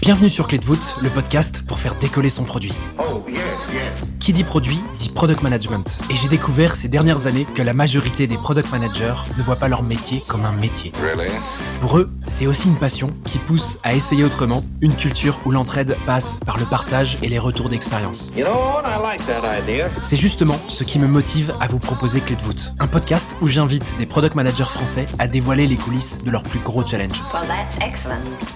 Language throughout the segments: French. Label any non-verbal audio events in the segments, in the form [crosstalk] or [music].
Bienvenue sur Clé de voûte, le podcast pour faire décoller son produit. Oh, yes, yes. Qui dit produit dit product management. Et j'ai découvert ces dernières années que la majorité des product managers ne voient pas leur métier comme un métier. Pour eux, c'est aussi une passion qui pousse à essayer autrement, une culture où l'entraide passe par le partage et les retours d'expérience. You know like. C'est justement ce qui me motive à vous proposer Clé de voûte, un podcast où j'invite des product managers français à dévoiler les coulisses de leurs plus gros challenges. Well.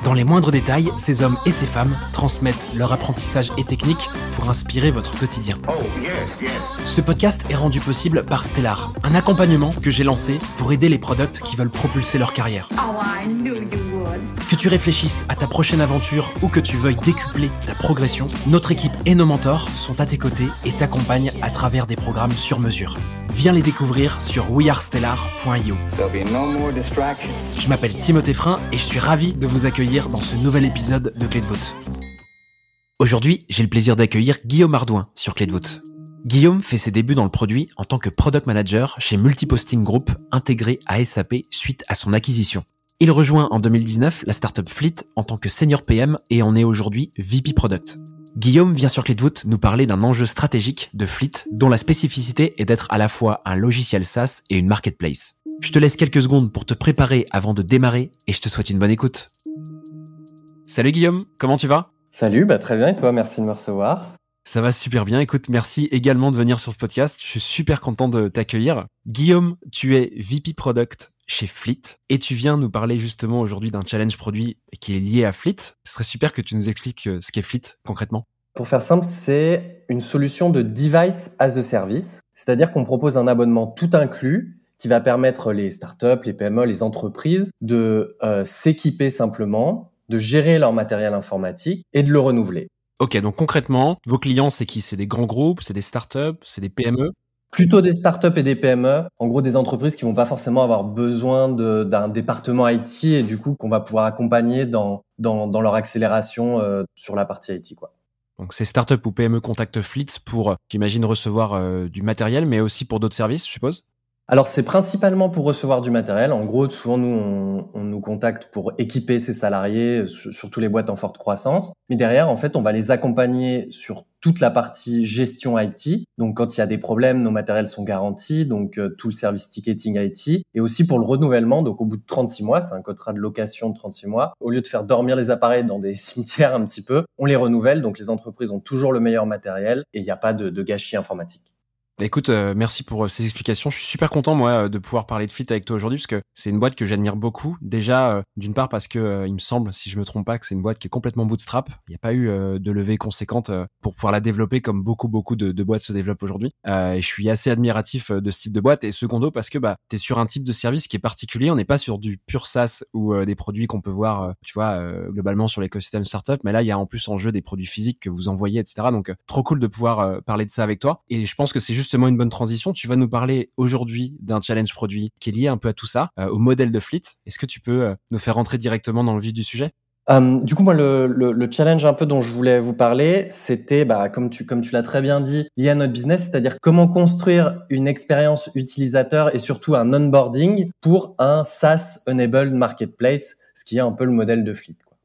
Dans les moindres détails, ces hommes et ces femmes transmettent leur apprentissage et techniques pour inspirer votre quotidien. Oh, yes, yes. Ce podcast est rendu possible par Stellar, un accompagnement que j'ai lancé pour aider les products qui veulent propulser leur carrière. Oh, I knew you would. Que tu réfléchisses à ta prochaine aventure ou que tu veuilles décupler ta progression, notre équipe et nos mentors sont à tes côtés et t'accompagnent à travers des programmes sur mesure. Viens les découvrir sur wearestellar.io. There'll be no more distractions. Je m'appelle Timothée Frein et je suis ravi de vous accueillir dans ce nouvel épisode de Clé de voûte. Aujourd'hui, j'ai le plaisir d'accueillir Guillaume Ardouin sur Clé de voûte. Guillaume fait ses débuts dans le produit en tant que product manager chez Multiposting Group intégré à SAP suite à son acquisition. Il rejoint en 2019 la startup Fleet en tant que senior PM et en est aujourd'hui VP Product. Guillaume vient sur Clé de voûte nous parler d'un enjeu stratégique de Fleet dont la spécificité est d'être à la fois un logiciel SaaS et une marketplace. Je te laisse quelques secondes pour te préparer avant de démarrer et je te souhaite une bonne écoute. Salut Guillaume, comment tu vas? Salut, bah très bien et toi, merci de me recevoir. Ça va super bien. Écoute, merci également de venir sur ce podcast. Je suis super content de t'accueillir. Guillaume, tu es VP Product chez Fleet et tu viens nous parler justement aujourd'hui d'un challenge produit qui est lié à Fleet. Ce serait super que tu nous expliques euh, ce qu'est Fleet concrètement. Pour faire simple, c'est une solution de device as a service, c'est-à-dire qu'on propose un abonnement tout inclus qui va permettre les startups, les PME, les entreprises de euh, s'équiper simplement, de gérer leur matériel informatique et de le renouveler. Ok, donc concrètement, vos clients, c'est qui? C'est des grands groupes, c'est des startups, c'est des PME Plutôt des startups et des PME, en gros des entreprises qui vont pas forcément avoir besoin d'un département IT et du coup qu'on va pouvoir accompagner dans, dans, dans leur accélération euh, sur la partie IT. Quoi. Donc ces startups ou PME contactent Fleet pour, euh, j'imagine, recevoir euh, du matériel, mais aussi pour d'autres services, je suppose? Alors c'est principalement pour recevoir du matériel. En gros, souvent nous on, on nous contacte pour équiper ses salariés, sur- surtout les boîtes en forte croissance. Mais derrière, en fait, on va les accompagner sur toute la partie gestion IT. Donc quand il y a des problèmes, nos matériels sont garantis, donc euh, tout le service ticketing IT et aussi pour le renouvellement. Donc au bout de 36 mois, c'est un contrat de location de 36 mois. Au lieu de faire dormir les appareils dans des [laughs] cimetières un petit peu, on les renouvelle. Donc les entreprises ont toujours le meilleur matériel et il n'y a pas de, de gâchis informatique. Écoute, euh, merci pour euh, ces explications. Je suis super content moi euh, de pouvoir parler de Fleet avec toi aujourd'hui parce que c'est une boîte que j'admire beaucoup. Déjà, euh, d'une part parce que euh, il me semble, si je me trompe pas, que c'est une boîte qui est complètement bootstrap. Il n'y a pas eu de levée conséquente pour pouvoir la développer comme beaucoup beaucoup de, de boîtes se développent aujourd'hui. Et je suis assez admiratif de ce type de boîte. Et secondo parce que bah t'es sur un type de service qui est particulier. On n'est pas sur du pur SaaS ou des produits qu'on peut voir, tu vois, globalement sur l'écosystème startup. Mais là, il y a en plus en jeu des produits physiques que vous envoyez, etc. Donc trop cool de pouvoir parler de ça avec toi. Et je pense que c'est justement une bonne transition. Tu vas nous parler aujourd'hui d'un challenge produit qui est lié un peu à tout ça, euh, au modèle de Fleet. Est-ce que tu peux euh, nous faire rentrer directement dans le vif du sujet? Euh, du coup, moi, le, le, le challenge un peu dont je voulais vous parler, c'était, bah, comme tu, comme tu l'as très bien dit, lié à notre business, c'est-à-dire comment construire une expérience utilisateur et surtout un onboarding pour un SaaS-enabled marketplace, ce qui est un peu le modèle de Fleet. quoi.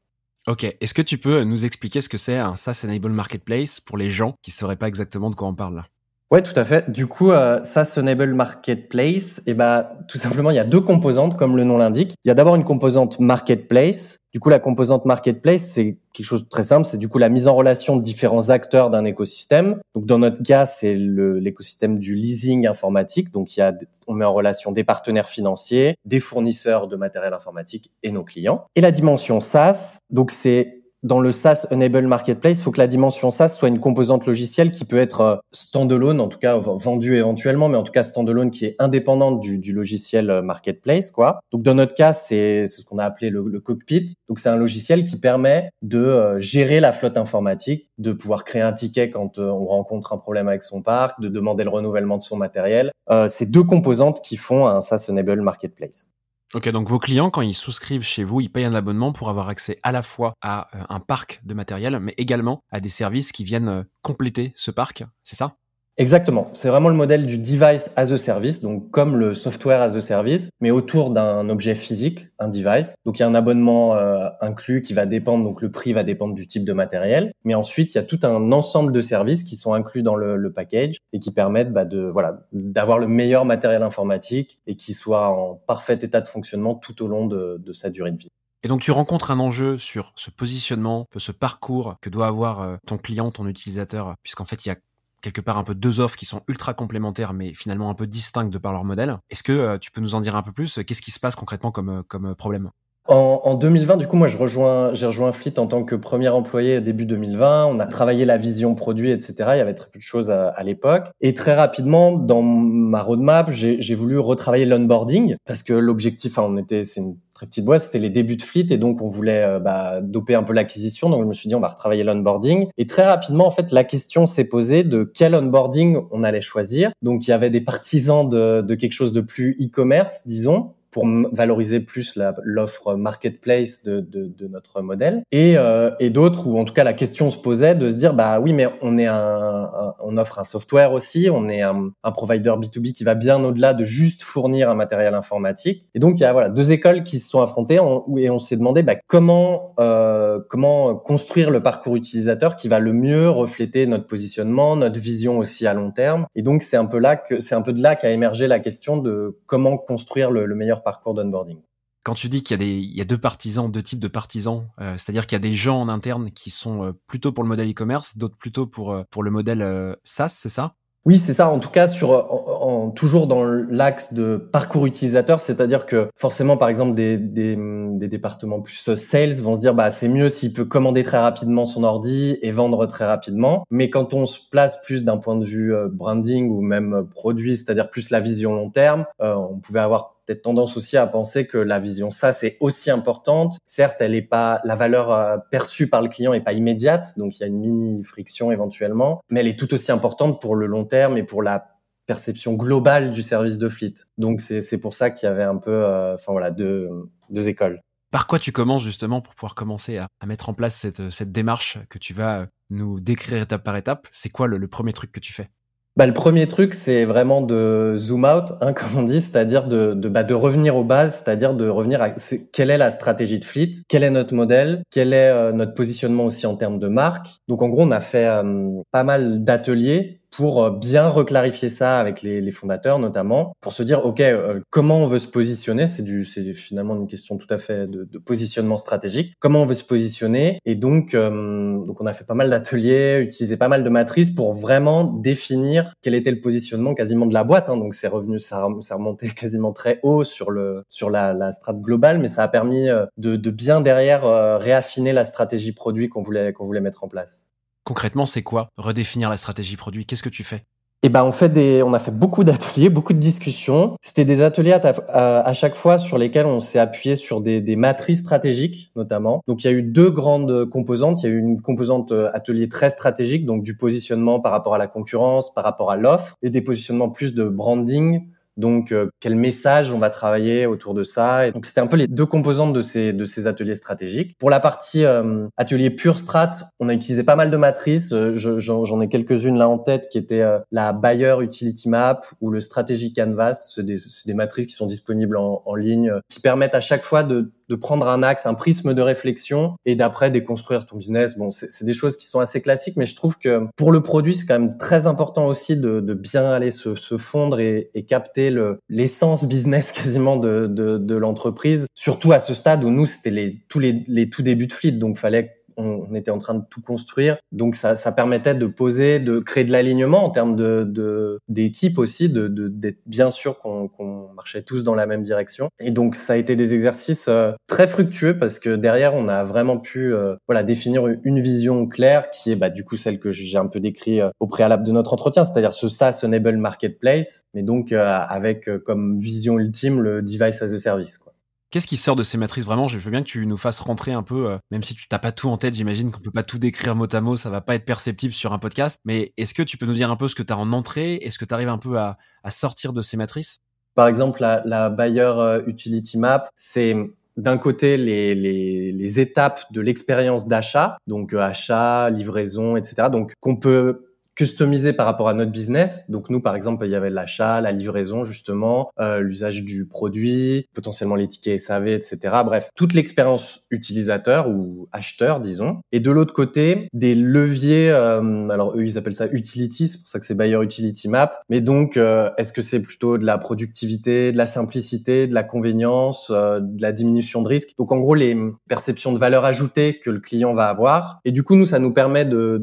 Ok, est-ce que tu peux nous expliquer ce que c'est un SaaS Enable Marketplace pour les gens qui sauraient pas exactement de quoi on parle là? Ouais, tout à fait. Du coup, euh, SaaS-enabled marketplace, et bah, tout simplement, il y a deux composantes, comme le nom l'indique. Il y a d'abord une composante marketplace. Du coup, la composante marketplace, c'est quelque chose de très simple. C'est du coup la mise en relation de différents acteurs d'un écosystème. Donc, dans notre cas, c'est l'écosystème du leasing informatique. Donc, il y a, on met en relation des partenaires financiers, des fournisseurs de matériel informatique et nos clients. Et la dimension SaaS, donc c'est dans le SaaS Enable Marketplace, il faut que la dimension SaaS soit une composante logicielle qui peut être euh, standalone, en tout cas vendue éventuellement, mais en tout cas standalone qui est indépendante du, logiciel euh, Marketplace, quoi. Donc dans notre cas, c'est ce qu'on a appelé le, cockpit. Donc c'est un logiciel qui permet de euh, gérer la flotte informatique, de pouvoir créer un ticket quand on rencontre un problème avec son parc, de demander le renouvellement de son matériel. Euh, c'est deux composantes qui font un SaaS Enable Marketplace. Ok, donc vos clients, quand ils souscrivent chez vous, ils payent un abonnement pour avoir accès à la fois à euh, un parc de matériel, mais également à des services qui viennent euh, compléter ce parc, c'est ça? Exactement. C'est vraiment le modèle du device as a service, donc comme le software as a service, mais autour d'un objet physique, un device. Donc il y a un abonnement euh, inclus qui va dépendre, donc le prix va dépendre du type de matériel. Mais ensuite il y a tout un ensemble de services qui sont inclus dans le, le package et qui permettent bah, de voilà d'avoir le meilleur matériel informatique et qui soit en parfait état de fonctionnement tout au long de, de sa durée de vie. Et donc tu rencontres un enjeu sur ce positionnement, ce parcours que doit avoir euh, ton client, ton utilisateur, puisqu'en fait il y a quelque part un peu deux offres qui sont ultra complémentaires mais finalement un peu distinctes de par leur modèle. Est-ce que euh, tu peux nous en dire un peu plus? Qu'est-ce qui se passe concrètement comme, euh, comme euh, problème? En, en, 2020, du coup, moi, je rejoins, j'ai rejoint Fleet en tant que premier employé début 2020. On a travaillé la vision produit, etc. Il y avait très peu de choses à, l'époque. Et très rapidement, dans ma roadmap, j'ai voulu retravailler l'onboarding parce que l'objectif, enfin, on était, c'est très petite boîte, c'était les débuts de Fleet et donc on voulait euh, bah, doper un peu l'acquisition. Donc je me suis dit on va retravailler l'onboarding et très rapidement en fait la question s'est posée de quel onboarding on allait choisir. Donc il y avait des partisans de, de quelque chose de plus e-commerce, disons, pour valoriser plus l'offre marketplace de, de, de, notre modèle. Et, euh, et d'autres où en tout cas la question se posait de se dire bah oui mais on est un, on offre un software aussi on est un, un provider B2B qui va bien au-delà de juste fournir un matériel informatique. Et donc il y a voilà deux écoles qui se sont affrontées et on s'est demandé bah, comment euh, comment construire le parcours utilisateur qui va le mieux refléter notre positionnement notre vision aussi à long terme. Et donc c'est un peu là que c'est un peu de là qu'a émergé la question de comment construire le, le meilleur parcours d'onboarding. Quand tu dis qu'il y a des, il y a deux partisans, deux types de partisans, euh, c'est-à-dire qu'il y a des gens en interne qui sont euh, plutôt pour le modèle e-commerce, d'autres plutôt pour euh, pour le modèle SaaS, c'est ça? Oui, c'est ça. En tout cas, sur en, en, toujours dans l'axe de parcours utilisateur, c'est-à-dire que forcément, par exemple, des, des, des, départements plus sales vont se dire, bah c'est mieux s'il peut commander très rapidement son ordi et vendre très rapidement. Mais quand on se place plus d'un point de vue branding ou même produit, c'est-à-dire plus la vision long terme, on pouvait avoir tendance aussi à penser que la vision ça c'est aussi importante. Certes, elle est pas la valeur euh, perçue par le client est pas immédiate, donc il y a une mini friction éventuellement, mais elle est tout aussi importante pour le long terme et pour la perception globale du service de fleet. Donc c'est pour ça qu'il y avait un peu, euh, voilà, deux, deux écoles. Par quoi tu commences justement pour pouvoir commencer à, mettre en place cette, cette démarche que tu vas nous décrire étape par étape? C'est quoi le premier truc que tu fais? Bah, le premier truc, c'est vraiment de zoom out, hein, [laughs] comme on dit, c'est-à-dire bah, de revenir aux bases, c'est-à-dire de revenir à quelle est la stratégie de Fleet, quel est notre modèle, quel est euh, notre positionnement aussi en termes de marque. Donc en gros, on a fait euh, pas mal d'ateliers pour euh, bien reclarifier ça avec les, les, fondateurs notamment, pour se dire ok euh, comment on veut se positionner, c'est du c'est finalement une question tout à fait de, de, positionnement stratégique. Comment on veut se positionner? Et donc euh, donc on a fait pas mal d'ateliers, utilisé pas mal de matrices pour vraiment définir quel était le positionnement quasiment de la boîte. Hein. donc c'est revenu ça remonté [laughs] quasiment très haut sur le sur la, la strate globale, mais ça a permis de, de bien derrière réaffiner la stratégie produit qu'on voulait qu'on voulait mettre en place. Concrètement, c'est quoi redéfinir la stratégie produit? Qu'est-ce que tu fais? Eh ben, on fait des, on a fait beaucoup d'ateliers, beaucoup de discussions. C'était des ateliers à, à, chaque fois sur lesquels on s'est appuyé sur des, des, matrices stratégiques, notamment. Donc, il y a eu deux grandes composantes. Il y a eu une composante euh, atelier très stratégique, donc du positionnement par rapport à la concurrence, par rapport à l'offre, et des positionnements plus de branding, donc, euh, quel message on va travailler autour de ça Donc, c'était un peu les deux composantes de ces de ces ateliers stratégiques. Pour la partie euh, atelier pure strat, on a utilisé pas mal de matrices. Euh, j'en ai quelques-unes là en tête qui étaient la Buyer Utility Map ou le Strategy Canvas. C'est des, des matrices qui sont disponibles en, en ligne, qui permettent à chaque fois de de prendre un axe, un prisme de réflexion et d'après déconstruire ton business. Bon, c'est des choses qui sont assez classiques, mais je trouve que pour le produit, c'est quand même très important aussi de, de bien aller se, se fondre et, et capter l'essence business [laughs] quasiment de, de, de l'entreprise. Surtout à ce stade où nous, c'était les, tous les, les tout débuts de Fleet, donc fallait on, était en train de tout construire. Donc ça, ça permettait de poser, de créer de l'alignement en termes de d'équipe aussi, de d'être bien sûr qu'on marchait tous dans la même direction. Et donc ça a été des exercices euh, très fructueux parce que derrière on a vraiment pu euh, voilà définir une vision claire qui est bah, du coup celle que j'ai un peu décrit euh, au préalable de notre entretien, c'est-à-dire ce SaaS enable marketplace, mais donc avec comme vision ultime le device as a service. Quoi. Qu'est-ce qui sort de ces matrices vraiment? Je veux bien que tu nous fasses rentrer un peu, euh, même si tu t'as pas tout en tête, j'imagine qu'on peut pas tout décrire mot à mot, ça va pas être perceptible sur un podcast. Mais est-ce que tu peux nous dire un peu ce que tu en entrée? Est-ce que tu arrives un peu à, sortir de ces matrices? Par exemple, la, la Buyer euh, Utility Map, c'est d'un côté les, les, les, étapes de l'expérience d'achat, donc euh, achat, livraison, etc. Donc qu'on peut customisé par rapport à notre business. Donc nous, par exemple, il y avait l'achat, la livraison, justement, euh, l'usage du produit, potentiellement les tickets SAV, etc. Bref, toute l'expérience utilisateur ou acheteur, disons. Et de l'autre côté, des leviers, euh, alors eux, ils appellent ça utility, c'est pour ça que c'est Buyer Utility Map. Mais donc, euh, est-ce que c'est plutôt de la productivité, de la simplicité, de la convenience, euh, de la diminution de risque? Donc en gros, les perceptions de valeur ajoutée que le client va avoir. Et du coup, nous, ça nous permet de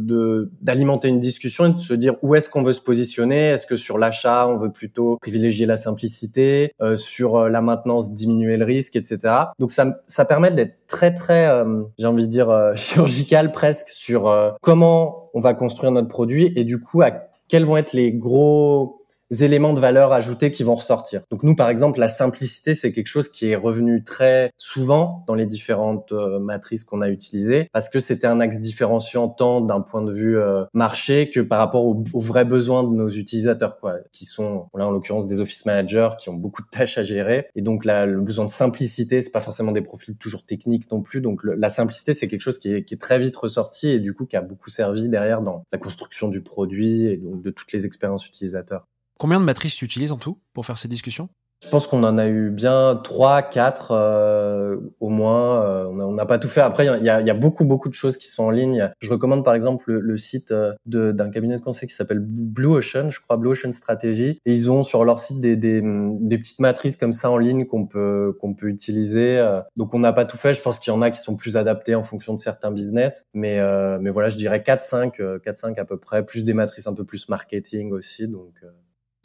d'alimenter une discussion et de se dire où est-ce qu'on veut se positionner. Est-ce que sur l'achat, on veut plutôt privilégier la simplicité, euh, sur euh, la maintenance, diminuer le risque, etc. Donc ça, ça permet d'être très très, euh, j'ai envie de dire [laughs] chirurgical presque sur comment on va construire notre produit et du coup à quels vont être les gros éléments de valeur ajoutés qui vont ressortir. Donc nous, par exemple, la simplicité, c'est quelque chose qui est revenu très souvent dans les différentes euh, matrices qu'on a utilisées, parce que c'était un axe différenciant tant d'un point de vue euh, marché que par rapport aux, vrais besoins de nos utilisateurs, quoi, qui sont là en l'occurrence des office managers qui ont beaucoup de tâches à gérer, et donc là, le besoin de simplicité, c'est pas forcément des profils toujours techniques non plus. Donc la simplicité, c'est quelque chose qui est très vite ressorti et du coup qui a beaucoup servi derrière dans la construction du produit et donc de toutes les expériences utilisateurs. Combien de matrices tu utilises en tout pour faire ces discussions? Je pense qu'on en a eu bien trois, quatre euh, au moins. Euh, on n'a pas tout fait. Après, il y a, y a, beaucoup, beaucoup de choses qui sont en ligne. Je recommande par exemple le, site euh, d'un cabinet de conseil qui s'appelle Blue Ocean, je crois Blue Ocean Strategy. Et ils ont sur leur site des, des, des petites matrices comme ça en ligne qu'on peut qu'on peut utiliser. Donc on n'a pas tout fait. Je pense qu'il y en a qui sont plus adaptés en fonction de certains business. Mais mais voilà, je dirais 4, 5, 4, 5 à peu près, plus des matrices un peu plus marketing aussi. Donc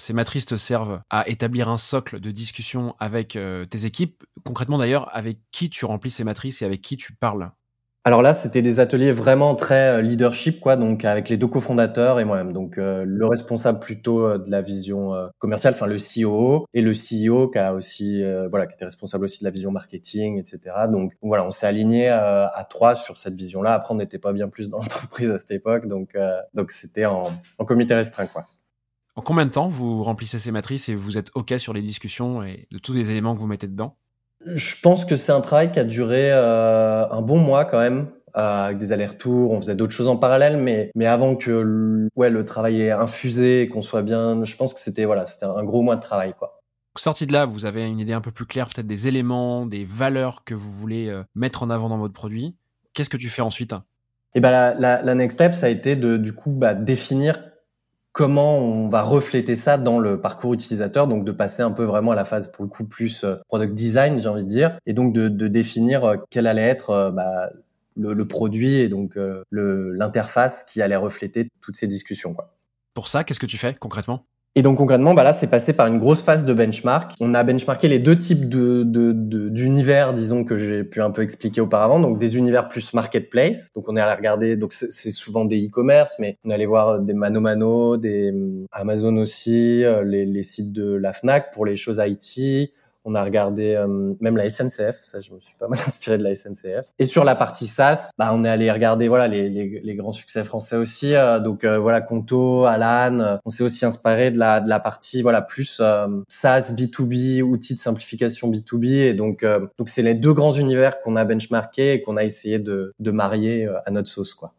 ces matrices te servent à établir un socle de discussion avec euh, tes équipes. Concrètement d'ailleurs, avec qui tu remplis ces matrices et avec qui tu parles? Alors là, c'était des ateliers vraiment très euh, leadership, quoi, donc avec les deux cofondateurs et moi-même. Donc euh, le responsable plutôt de la vision commerciale, enfin le CEO et le CEO qui a aussi, voilà, qui était responsable aussi de la vision marketing, etc. Donc voilà, on s'est aligné à trois sur cette vision-là. Après, on n'était pas bien plus dans [laughs] l'entreprise à cette époque, donc donc c'était en, en comité restreint, quoi. En combien de temps vous remplissez ces matrices et vous êtes OK sur les discussions et de tous les éléments que vous mettez dedans? Je pense que c'est un travail qui a duré euh, un bon mois quand même. Euh, avec des allers-retours, on faisait d'autres choses en parallèle, mais mais avant que le, ouais le travail ait infusé, qu'on soit bien, je pense que c'était voilà, c'était un gros mois de travail quoi. Sorti de là, vous avez une idée un peu plus claire, peut-être des éléments, des valeurs que vous voulez euh, mettre en avant dans votre produit. Qu'est-ce que tu fais ensuite? Et eh ben la, la, la, next step, ça a été de du coup bah, définir comment on va refléter ça dans le parcours utilisateur, donc de passer un peu vraiment à la phase pour le coup plus euh, product design, j'ai envie de dire, et donc de, définir euh, quel allait être euh, bah, le, le, produit et donc l'interface qui allait refléter toutes ces discussions. Quoi. Pour ça, qu'est-ce que tu fais concrètement? Et donc concrètement, bah là, c'est passé par une grosse phase de benchmark. On a benchmarké les deux types de d'univers, disons que j'ai pu un peu expliquer auparavant. Donc des univers plus marketplace. Donc on est allé regarder. Donc c'est souvent des e-commerce, mais on allé voir des Mano Mano, des hum, Amazon aussi, euh, les, les sites de la Fnac pour les choses IT. On a regardé euh, même la SNCF, ça je me suis pas [laughs] mal inspiré de la SNCF. Et sur la partie SaaS, bah on est allé regarder voilà les, les, grands succès français aussi. Euh, donc euh, voilà Conto, Alan. on s'est aussi inspiré de la de la partie voilà plus SaaS B2B, outils de simplification B2B. Et donc donc c'est les deux grands univers qu'on a benchmarké et qu'on a essayé de de marier à notre sauce quoi.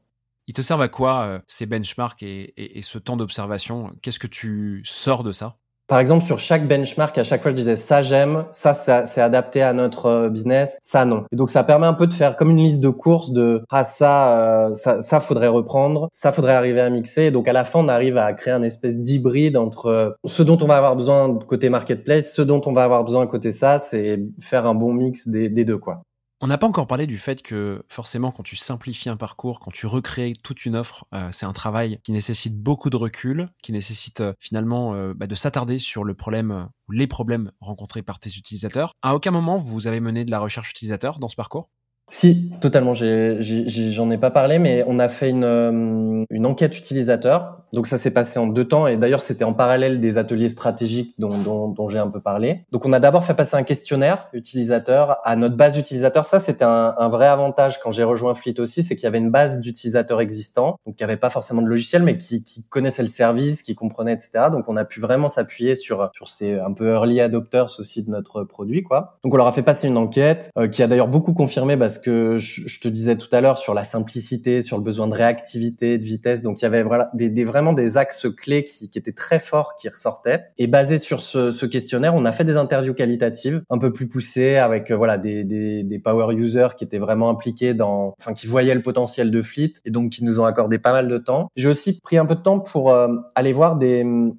Ils te servent à quoi ces benchmarks et, et ce temps d'observation? Qu'est-ce que tu sors de ça? Par exemple, sur chaque benchmark, à chaque fois, je disais ça j'aime, ça, c'est adapté à notre euh, business, ça non. Et donc, ça permet un peu de faire comme une liste de courses de ah ça, euh, ça, ça faudrait reprendre, ça faudrait arriver à mixer. Et donc, à la fin, on arrive à créer un espèce d'hybride entre euh, ce dont on va avoir besoin côté marketplace, ce dont on va avoir besoin côté ça, c'est faire un bon mix des, des deux quoi. On n'a pas encore parlé du fait que forcément quand tu simplifies un parcours, quand tu recrées toute une offre, euh, c'est un travail qui nécessite beaucoup de recul, qui nécessite euh, finalement euh, bah, de s'attarder sur le problème ou les problèmes rencontrés par tes utilisateurs. À aucun moment vous avez mené de la recherche utilisateur dans ce parcours? Si, totalement. J'en ai, pas parlé, mais on a fait une, euh, une enquête utilisateur. Donc ça s'est passé en deux temps, et d'ailleurs c'était en parallèle des ateliers stratégiques dont, dont, dont j'ai un peu parlé. Donc on a d'abord fait passer un questionnaire utilisateur à notre base utilisateur. Ça c'était un, un, vrai avantage quand j'ai rejoint Fleet aussi, c'est qu'il y avait une base d'utilisateurs existants, donc qui avait pas forcément de logiciel, mais qui, qui connaissaient le service, qui comprenaient, etc. Donc on a pu vraiment s'appuyer sur sur ces un peu early adopters aussi de notre produit, quoi. Donc on leur a fait passer une enquête euh, qui a d'ailleurs beaucoup confirmé bah, parce que je, te disais tout à l'heure sur la simplicité, sur le besoin de réactivité, de vitesse. Donc il y avait vraiment des axes clés qui, étaient très forts, qui ressortaient. Et basé sur ce, questionnaire, on a fait des interviews qualitatives un peu plus poussées avec euh, voilà des, power users qui étaient vraiment impliqués dans, enfin qui voyaient le potentiel de Fleet et donc qui nous ont accordé pas mal de temps. J'ai aussi pris un peu de temps pour euh, aller voir des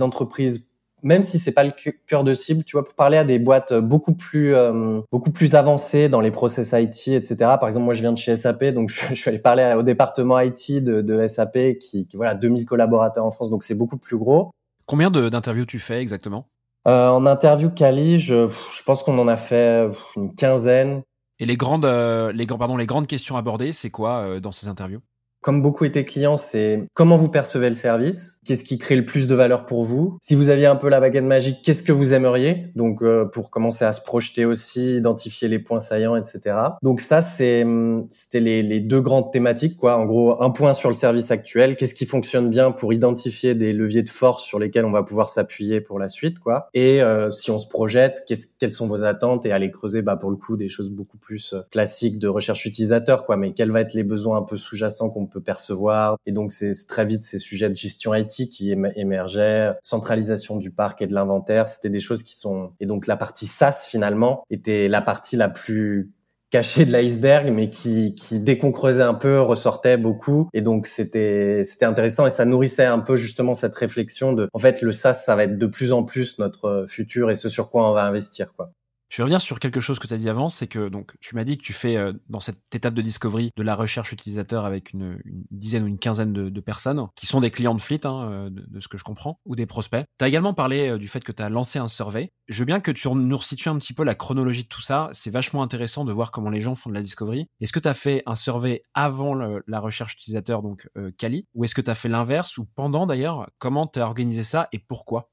entreprises même si c'est pas le cœur de cible, tu vois, pour parler à des boîtes beaucoup plus euh, beaucoup plus avancées dans les process IT, etc. Par exemple, moi, je viens de chez SAP, donc [laughs] je, je suis allé parler au département IT de, de SAP, qui, qui voilà 2000 collaborateurs en France, donc c'est beaucoup plus gros. Combien d'interviews tu fais exactement? Euh, En interview quali, je, je pense qu'on en a fait une quinzaine. Et les grandes euh, les pardon les grandes questions abordées, c'est quoi euh, dans ces interviews? Comme beaucoup étaient clients, c'est comment vous percevez le service, qu'est-ce qui crée le plus de valeur pour vous. Si vous aviez un peu la baguette magique, qu'est-ce que vous aimeriez? Donc euh, pour commencer à se projeter aussi, identifier les points saillants, etc. Donc ça, c'est c'était les, les, deux grandes thématiques, quoi. En gros, un point sur le service actuel, qu'est-ce qui fonctionne bien pour identifier des leviers de force sur lesquels on va pouvoir s'appuyer pour la suite, quoi. Et euh, si on se projette, quelles sont vos attentes? Et aller creuser, bah pour le coup, des choses beaucoup plus euh, classiques de recherche utilisateur, quoi. Mais quels vont être les besoins un peu sous-jacents qu'on peut percevoir. Et donc, c'est très vite ces sujets de gestion IT qui émergeaient, centralisation du parc et de l'inventaire. C'était des choses qui sont... Et donc, la partie SaaS, finalement, était la partie la plus cachée de l'iceberg, mais qui, qui, dès qu'on creusait un peu, ressortait beaucoup. Et donc, c'était, c'était intéressant et ça nourrissait un peu justement cette réflexion de, en fait, le SaaS, ça va être de plus en plus notre futur et ce sur quoi on va investir, quoi. Je vais revenir sur quelque chose que tu as dit avant, c'est que donc tu m'as dit que tu fais euh, dans cette étape de discovery de la recherche utilisateur avec une, dizaine ou une quinzaine de, personnes qui sont des clients de Fleet, hein, euh, de, ce que je comprends, ou des prospects. Tu as également parlé euh, du fait que tu as lancé un survey. Je veux bien que tu nous resitues un petit peu la chronologie de tout ça. C'est vachement intéressant de voir comment les gens font de la discovery. Est-ce que tu as fait un survey avant la recherche utilisateur, donc euh, Kali, ou est-ce que tu as fait l'inverse, ou pendant d'ailleurs Comment tu as organisé ça et pourquoi?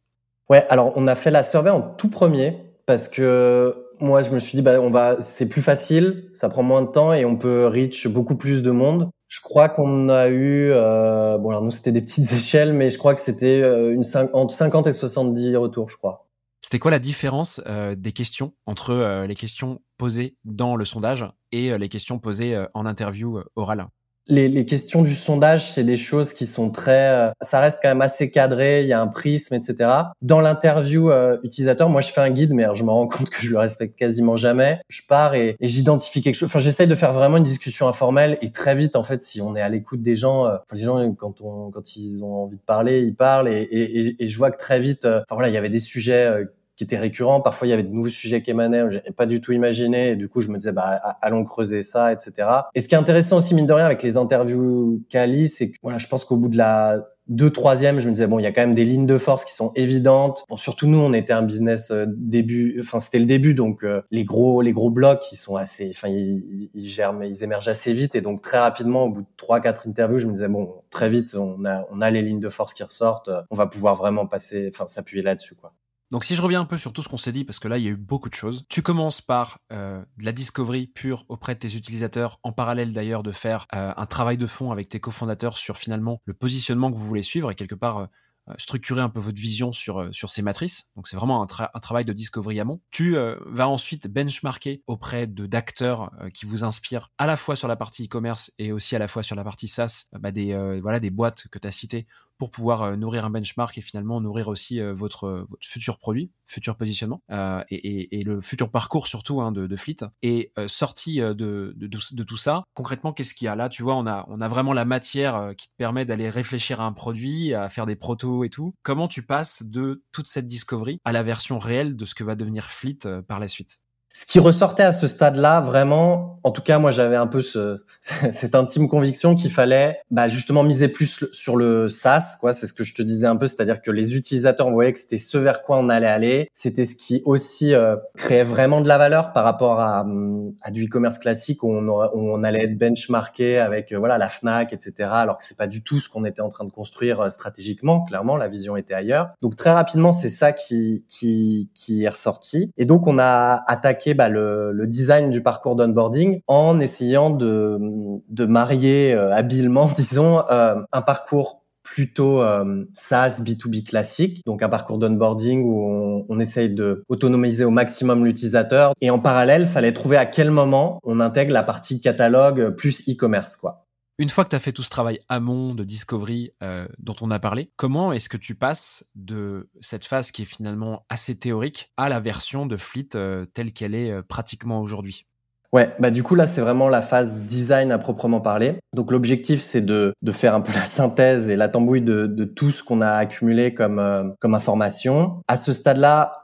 Ouais, alors on a fait la survey en tout premier parce que moi je me suis dit bah on va c'est plus facile, ça prend moins de temps et on peut reach beaucoup plus de monde. Je crois qu'on a eu euh, bon alors nous c'était des petites [laughs] échelles mais je crois que c'était euh, une entre 50 et 70 retours je crois. C'était quoi la différence euh, des questions entre les questions posées dans le sondage et les questions posées en interview orale? Les, les, questions du sondage, c'est des choses qui sont très, euh, ça reste quand même assez cadré. Il y a un prisme, etc. Dans l'interview euh, utilisateur, moi, je fais un guide, mais alors, je me rends compte que je le respecte quasiment jamais. Je pars et, et j'identifie quelque chose. Enfin, j'essaye de faire vraiment une discussion informelle et très vite, en fait, si on est à l'écoute des gens, euh, les gens quand on, quand ils ont envie de parler, ils parlent et, et, et je vois que très vite, enfin voilà, il y avait des sujets qui étaient récurrents. Parfois, il y avait de nouveaux sujets qui émanaient, j'avais pas du tout imaginé. Et du coup, je me disais, bah, allons creuser ça, etc. Et ce qui est intéressant aussi, mine de rien, avec les interviews Cali, c'est que, voilà, je pense qu'au bout de la deux troisième, je me disais bon, il y a quand même des lignes de force qui sont évidentes. Bon, surtout nous, on était un business euh, début, enfin c'était le début, donc euh, les gros les gros blocs, ils sont assez, enfin ils, ils germent, ils émergent assez vite et donc très rapidement, au bout de trois quatre interviews, je me disais bon, très vite, on a on a les lignes de force qui ressortent, on va pouvoir vraiment passer, enfin s'appuyer là-dessus quoi. Donc si je reviens un peu sur tout ce qu'on s'est dit, parce que là il y a eu beaucoup de choses, tu commences par euh, de la discovery pure auprès de tes utilisateurs, en parallèle d'ailleurs de faire euh, un travail de fond avec tes cofondateurs sur finalement le positionnement que vous voulez suivre et quelque part euh, structurer un peu votre vision sur ces matrices. Donc c'est vraiment un, travail de discovery amont. Tu vas ensuite benchmarker auprès d'acteurs qui vous inspirent à la fois sur la partie e-commerce et aussi à la fois sur la partie SaaS, bah voilà des boîtes que tu as citées pour pouvoir nourrir un benchmark et finalement nourrir aussi votre, votre futur produit, futur positionnement et, et, et, le futur parcours surtout hein, de, de Fleet. Et sorti de, de, de, tout ça, concrètement, qu'est-ce qu'il y a là? Tu vois, on a on a vraiment la matière qui te permet d'aller réfléchir à un produit, à faire des protos et tout. Comment tu passes de toute cette discovery à la version réelle de ce que va devenir Fleet euh, par la suite? Ce qui ressortait à ce stade-là, vraiment, en tout cas, moi, j'avais un peu ce, [laughs] cette intime conviction qu'il fallait, bah, justement, miser plus sur le SaaS, quoi. C'est ce que je te disais un peu, c'est-à-dire que les utilisateurs voyaient que c'était ce vers quoi on allait aller. C'était ce qui aussi euh, créait vraiment de la valeur par rapport à, à du e-commerce classique où on, on allait être benchmarké avec, euh, voilà, la Fnac, etc. Alors que c'est pas du tout ce qu'on était en train de construire euh, stratégiquement. Clairement, la vision était ailleurs. Donc très rapidement, c'est ça qui, qui, qui est ressorti. Et donc, on a attaqué bah, le, le, design du parcours d'onboarding en essayant de, de marier euh, habilement, [laughs] disons, euh, un parcours plutôt euh, SaaS B2B classique, donc un parcours d'onboarding où on, on essaye de autonomiser au maximum l'utilisateur. Et en parallèle, fallait trouver à quel moment on intègre la partie catalogue plus e-commerce, quoi. Une fois que tu as fait tout ce travail amont de discovery euh, dont on a parlé, comment est-ce que tu passes de cette phase qui est finalement assez théorique à la version de Fleet euh, telle qu'elle est euh, pratiquement aujourd'hui? Ouais, bah du coup là c'est vraiment la phase design à proprement parler. Donc l'objectif c'est de, faire un peu la synthèse et la tambouille de, tout ce qu'on a accumulé comme comme information. À ce stade-là,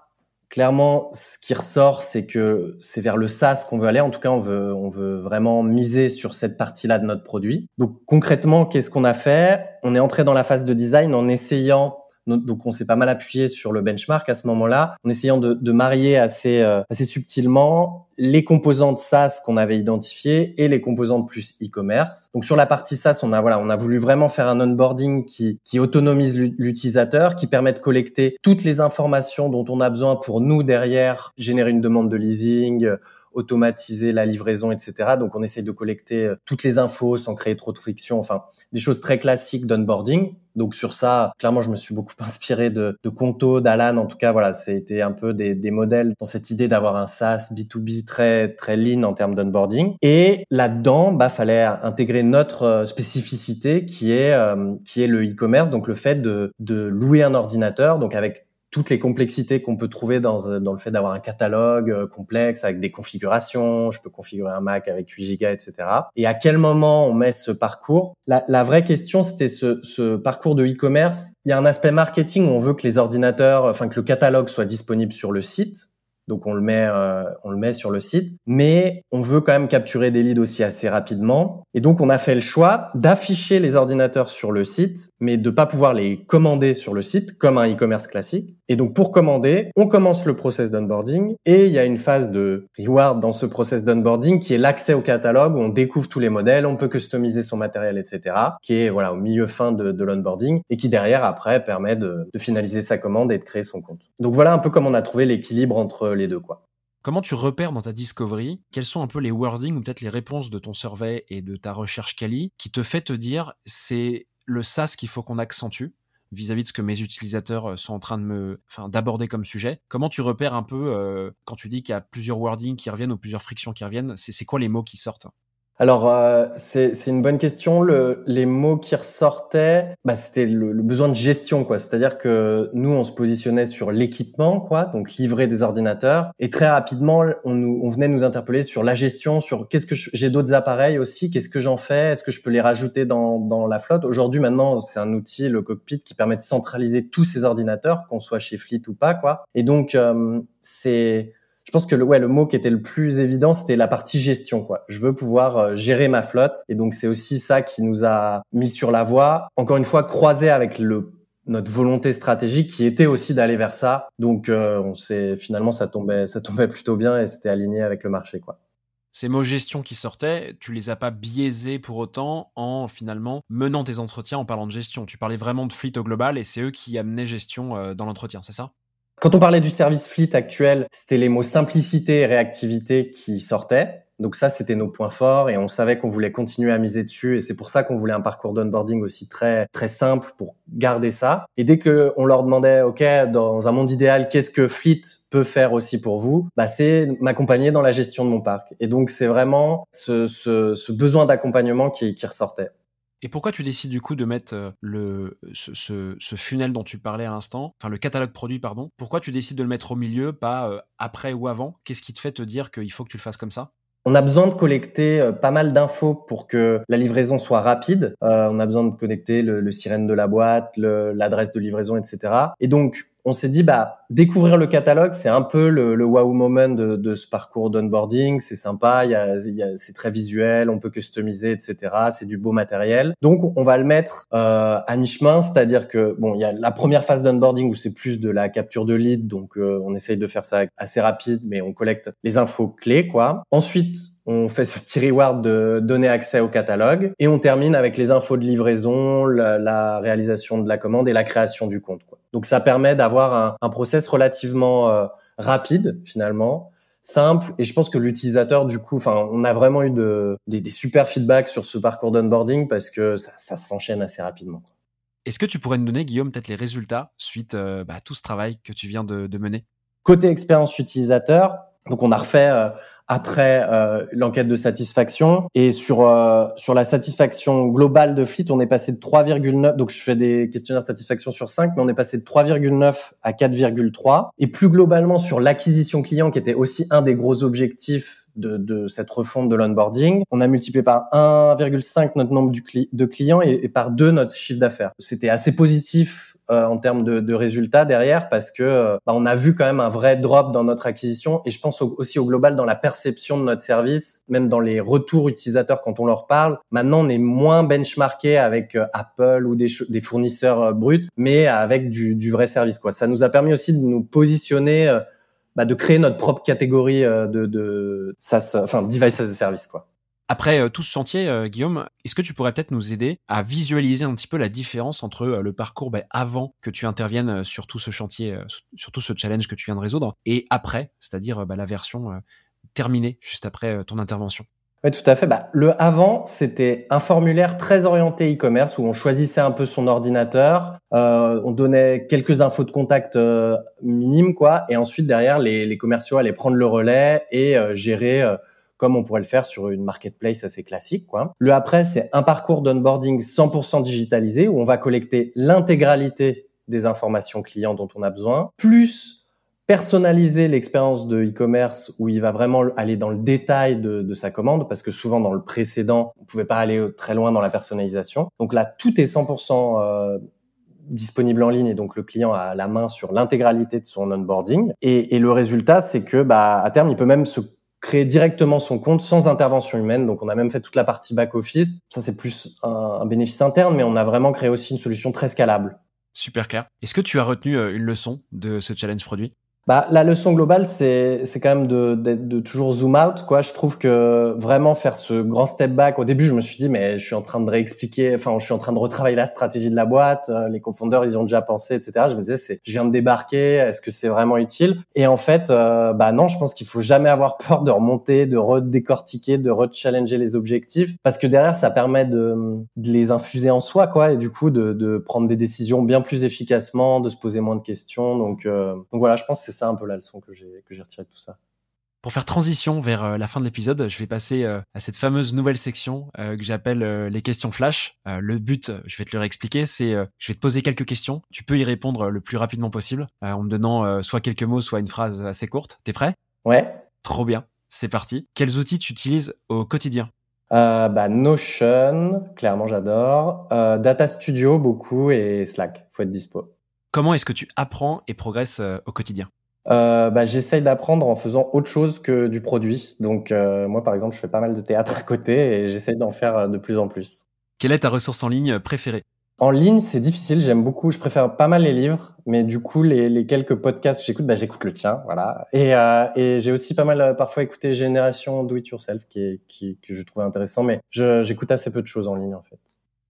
clairement, ce qui ressort, c'est que c'est vers le SaaS qu'on veut aller. En tout cas, on veut, on veut vraiment miser sur cette partie-là de notre produit. Donc, concrètement, qu'est-ce qu'on a fait? On est entré dans la phase de design en essayant donc on s'est pas mal appuyé sur le benchmark à ce moment-là, en essayant de, de marier assez, euh, assez subtilement les composantes SaaS qu'on avait identifiées et les composantes plus e-commerce. Donc sur la partie SaaS, on a voilà, on a voulu vraiment faire un onboarding qui, qui autonomise l'utilisateur, qui permet de collecter toutes les informations dont on a besoin pour nous derrière générer une demande de leasing automatiser la livraison, etc. Donc on essaye de collecter euh, toutes les infos sans créer trop de friction, enfin des choses très classiques d'onboarding. Donc sur ça, clairement, je me suis beaucoup [laughs] inspiré de, de Conto, d'Alan. En tout cas, voilà, c'était un peu des, des, modèles dans cette idée d'avoir un SaaS B2B très très lean en termes d'onboarding. Et là-dedans, bah fallait intégrer notre euh, spécificité qui est euh, qui est le e-commerce, donc le fait de de louer un ordinateur, donc avec toutes les complexités qu'on peut trouver dans, euh, dans le fait d'avoir un catalogue euh, complexe avec des configurations. Je peux configurer un Mac avec 8 Go, etc. Et à quel moment on met ce parcours? La, la, vraie question, c'était ce, ce, parcours de e-commerce. Il y a un aspect marketing où on veut que les ordinateurs, enfin que le catalogue soit disponible sur le site donc on le met, euh, on le met sur le site. Mais on veut quand même capturer des leads aussi assez rapidement. Et donc on a fait le choix d'afficher les ordinateurs sur le site, mais de pas pouvoir les commander sur le site comme un e-commerce classique. Et donc pour commander, on commence le process d'onboarding et il y a une phase de reward dans ce process d'onboarding qui est l'accès au catalogue où on découvre tous les modèles, on peut customiser son matériel, etc. Qui est voilà au milieu fin de, de l'onboarding et qui derrière après permet de, finaliser sa commande et de créer son compte. Donc voilà un peu comment on a trouvé l'équilibre entre les deux, quoi. Comment tu repères dans ta discovery quels sont un peu les wordings ou peut-être les réponses de ton survey et de ta recherche quali qui te fait te dire c'est le SaaS qu'il faut qu'on accentue vis-à-vis de ce que mes utilisateurs euh, sont en train de me, d'aborder comme sujet. Comment tu repères un peu euh, quand tu dis qu'il y a plusieurs wordings qui reviennent ou plusieurs frictions qui reviennent C'est quoi les mots qui sortent? Alors euh, c'est une bonne question. Le, les mots qui ressortaient, bah, c'était le, le, besoin de gestion, quoi. C'est-à-dire que nous, on se positionnait sur l'équipement, quoi, donc livrer des ordinateurs, et très rapidement, on, nous, on venait nous interpeller sur la gestion, sur qu'est-ce que j'ai d'autres appareils aussi, qu'est-ce que j'en fais, est-ce que je peux les rajouter dans, dans la flotte. Aujourd'hui, maintenant, c'est un outil, le cockpit, qui permet de centraliser tous ces ordinateurs, qu'on soit chez Fleet ou pas, quoi. Et donc euh, c'est je pense que le, mot qui était le plus évident, c'était la partie gestion. Quoi. Je veux pouvoir euh, gérer ma flotte. Et donc, c'est aussi ça qui nous a mis sur la voie. Encore une fois, croisé avec le notre volonté stratégique qui était aussi d'aller vers ça. Donc, euh, on finalement, ça tombait, ça tombait plutôt bien et c'était aligné avec le marché. quoi. Ces mots gestion qui sortaient, tu les as pas biaisés pour autant en finalement menant tes entretiens en parlant de gestion. Tu parlais vraiment de fleet au global et c'est eux qui amenaient gestion euh, dans l'entretien, c'est ça? Quand on parlait du service fleet actuel, c'était les mots simplicité et réactivité qui sortaient. Donc ça, c'était nos points forts et on savait qu'on voulait continuer à miser dessus et c'est pour ça qu'on voulait un parcours d'onboarding aussi très très simple pour garder ça. Et dès que on leur demandait, ok, dans un monde idéal, qu'est-ce que Fleet peut faire aussi pour vous? Bah c'est m'accompagner dans la gestion de mon parc. Et donc c'est vraiment ce, ce, ce besoin d'accompagnement qui, qui ressortait. Et pourquoi tu décides du coup de mettre euh, le, ce, ce, funnel dont tu parlais à l'instant, enfin le catalogue produit, pardon, pourquoi tu décides de le mettre au milieu, pas euh, après ou avant? Qu'est-ce qui te fait te dire qu'il faut que tu le fasses comme ça? On a besoin de collecter euh, pas mal d'infos pour que la livraison soit rapide. On a besoin de connecter le, le sirène de la boîte, l'adresse de livraison, etc. Et donc, on s'est dit bah découvrir le catalogue c'est un peu le, le wow moment de, de ce parcours d'onboarding. C'est sympa il y a, y a c'est très visuel on peut customiser etc c'est du beau matériel. Donc on va le mettre euh, à mi chemin c'est-à-dire que bon il y a la première phase d'onboarding où c'est plus de la capture de lead donc euh, on essaye de faire ça assez rapide mais on collecte les infos clés quoi. Ensuite on fait ce petit reward de donner accès au catalogue et on termine avec les infos de livraison, la, la réalisation de la commande et la création du compte. Quoi. Donc ça permet d'avoir un, un, process relativement euh, rapide finalement, simple et je pense que l'utilisateur du coup, enfin on a vraiment eu de, des, des super feedbacks sur ce parcours d'onboarding parce que ça, ça s'enchaîne assez rapidement. Est-ce que tu pourrais nous donner, Guillaume, peut-être les résultats suite euh, bah, à tout ce travail que tu viens de, de mener? Côté expérience utilisateur, donc on a refait euh, après euh, l'enquête de satisfaction. Et sur euh, sur la satisfaction globale de Fleet, on est passé de 3,9 donc je fais des questionnaires de satisfaction sur 5 mais on est passé de 3,9 à 4,3 et plus globalement sur l'acquisition client qui était aussi un des gros objectifs de, de cette refonte de l'onboarding, on a multiplié par 1,5 notre nombre de clients et, par 2 notre chiffre d'affaires. C'était assez positif euh, en termes de, de, résultats derrière parce que euh, bah, on a vu quand même un vrai drop dans notre acquisition et je pense au, aussi au global dans la perception de notre service, même dans les retours utilisateurs quand on leur parle. Maintenant, on est moins benchmarké avec euh, Apple ou des, des fournisseurs euh, bruts, mais avec du, du, vrai service. Quoi. Ça nous a permis aussi de nous positionner, bah, de créer notre propre catégorie euh, de, de SaaS, enfin device as a service. Quoi. Après euh, tout ce chantier, euh, Guillaume, est-ce que tu pourrais peut-être nous aider à visualiser un petit peu la différence entre le parcours bah, avant que tu interviennes sur tout ce chantier, sur tout ce challenge que tu viens de résoudre, et après, c'est-à-dire bah, la version terminée juste après ton intervention? Oui, tout à fait. Bah, le avant, c'était un formulaire très orienté e-commerce où on choisissait un peu son ordinateur, euh, on donnait quelques infos de contact euh, minimes, quoi, et ensuite derrière, les, les, commerciaux allaient prendre le relais et euh, gérer euh, comme on pourrait le faire sur une marketplace assez classique, quoi. Le après, c'est un parcours d'onboarding 100% digitalisé où on va collecter l'intégralité des informations clients dont on a besoin, plus personnaliser l'expérience de e-commerce où il va vraiment aller dans le détail de, de, sa commande parce que souvent dans le précédent, on pouvait pas aller très loin dans la personnalisation. Donc là, tout est 100% euh, disponible en ligne et donc le client a la main sur l'intégralité de son onboarding. Et, et le résultat, c'est que bah, à terme, il peut même se créer directement son compte sans intervention humaine. Donc, on a même fait toute la partie back-office. Ça, c'est plus un, un bénéfice interne, mais on a vraiment créé aussi une solution très scalable. Super clair. Est-ce que tu as retenu euh, une leçon de ce challenge produit? Bah, la leçon globale, c'est c'est quand même de, de, de toujours zoom out, quoi. Je trouve que vraiment faire ce grand step back. Au début, je me suis dit, mais je suis en train de réexpliquer. Enfin, je suis en train de retravailler la stratégie de la boîte. Euh, les confondeurs, ils ont déjà pensé, etc. Je me disais, c'est, je viens de débarquer. Est-ce que c'est vraiment utile? Et en fait, euh, bah non, je pense qu'il faut jamais avoir peur de remonter, de redécortiquer, de rechallenger les objectifs, parce que derrière, ça permet de, de les infuser en soi, quoi. Et du coup, de, de prendre des décisions bien plus efficacement, de se poser moins de questions. Donc, euh, donc voilà, je pense que c'est ça un peu la leçon que j'ai retirée de tout ça. Pour faire transition vers euh, la fin de l'épisode, je vais passer euh, à cette fameuse nouvelle section euh, que j'appelle les questions flash. Le but, je vais te le réexpliquer, c'est je vais te poser quelques questions. Tu peux y répondre le plus rapidement possible en me donnant soit quelques mots, soit une phrase assez courte. T'es prêt? Ouais. Trop bien. C'est parti. Quels outils tu utilises au quotidien? Euh, bah, Notion, clairement j'adore. Euh, Data Studio beaucoup et Slack, faut être dispo. Comment est-ce que tu apprends et progresses au quotidien? Euh, bah, J'essaye d'apprendre en faisant autre chose que du produit. Donc euh, moi par exemple je fais pas mal de théâtre à côté et j'essaye d'en faire de plus en plus. Quelle est ta ressource en ligne préférée? En ligne c'est difficile, j'aime beaucoup, je préfère pas mal les livres, mais du coup les, les quelques podcasts que j'écoute, bah, j'écoute le tien, voilà. Et, euh, et j'ai aussi pas mal euh, parfois écouté Génération Do It Yourself qui, est, qui que je trouvais intéressant, mais j'écoute assez peu de choses en ligne en fait.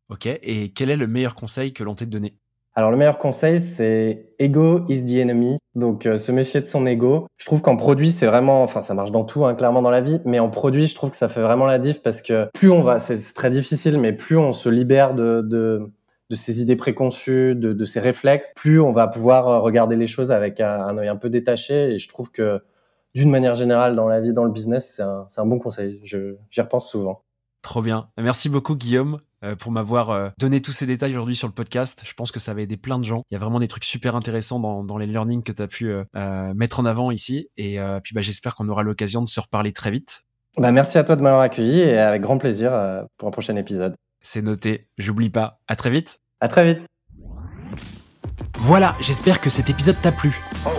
Ok, et quel est le meilleur conseil que l'on t'ait donné? Alors le meilleur conseil, c'est ego is the enemy. Donc euh, se méfier de son ego. Je trouve qu'en produit, c'est vraiment, enfin ça marche dans tout, hein, clairement dans la vie, mais en produit, je trouve que ça fait vraiment la diff parce que plus on va, c'est très difficile, mais plus on se libère de, de de ses idées préconçues, de, de ses réflexes, plus on va pouvoir regarder les choses avec un, un œil un peu détaché. Et je trouve que d'une manière générale dans la vie, dans le business, c'est un, un bon conseil. J'y repense souvent. Trop bien. Merci beaucoup Guillaume euh, pour m'avoir euh, donné tous ces détails aujourd'hui sur le podcast. Je pense que ça va aider plein de gens. Il y a vraiment des trucs super intéressants dans, dans les learnings que tu as pu euh, mettre en avant ici. Et puis bah, j'espère qu'on aura l'occasion de se reparler très vite. Bah, merci à toi de m'avoir accueilli et avec grand plaisir pour un prochain épisode. C'est noté, j'oublie pas. À très vite. À très vite. Voilà, j'espère que cet épisode t'a plu. Oh.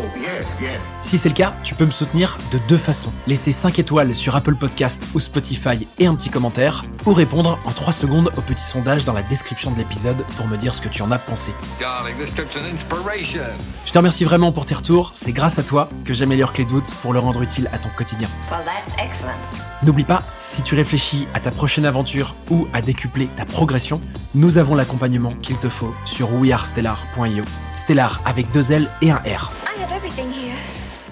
Si c'est le cas, tu peux me soutenir de deux façons. Laisser 5 étoiles sur Apple Podcast ou Spotify et un petit commentaire, ou répondre en 3 secondes au petit sondage dans la description de l'épisode pour me dire ce que tu en as pensé. Darling, this trip's an inspiration. Je te remercie vraiment pour tes retours, c'est grâce à toi que j'améliore Clé de voûte pour le rendre utile à ton quotidien. Well, that's excellent. N'oublie pas, si tu réfléchis à ta prochaine aventure ou à décupler ta progression, nous avons l'accompagnement qu'il te faut sur wearestellar.io. Stellar avec deux L et un R. I have everything here.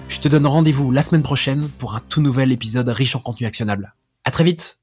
Je te donne rendez-vous la semaine prochaine pour un tout nouvel épisode riche en contenu actionnable. À très vite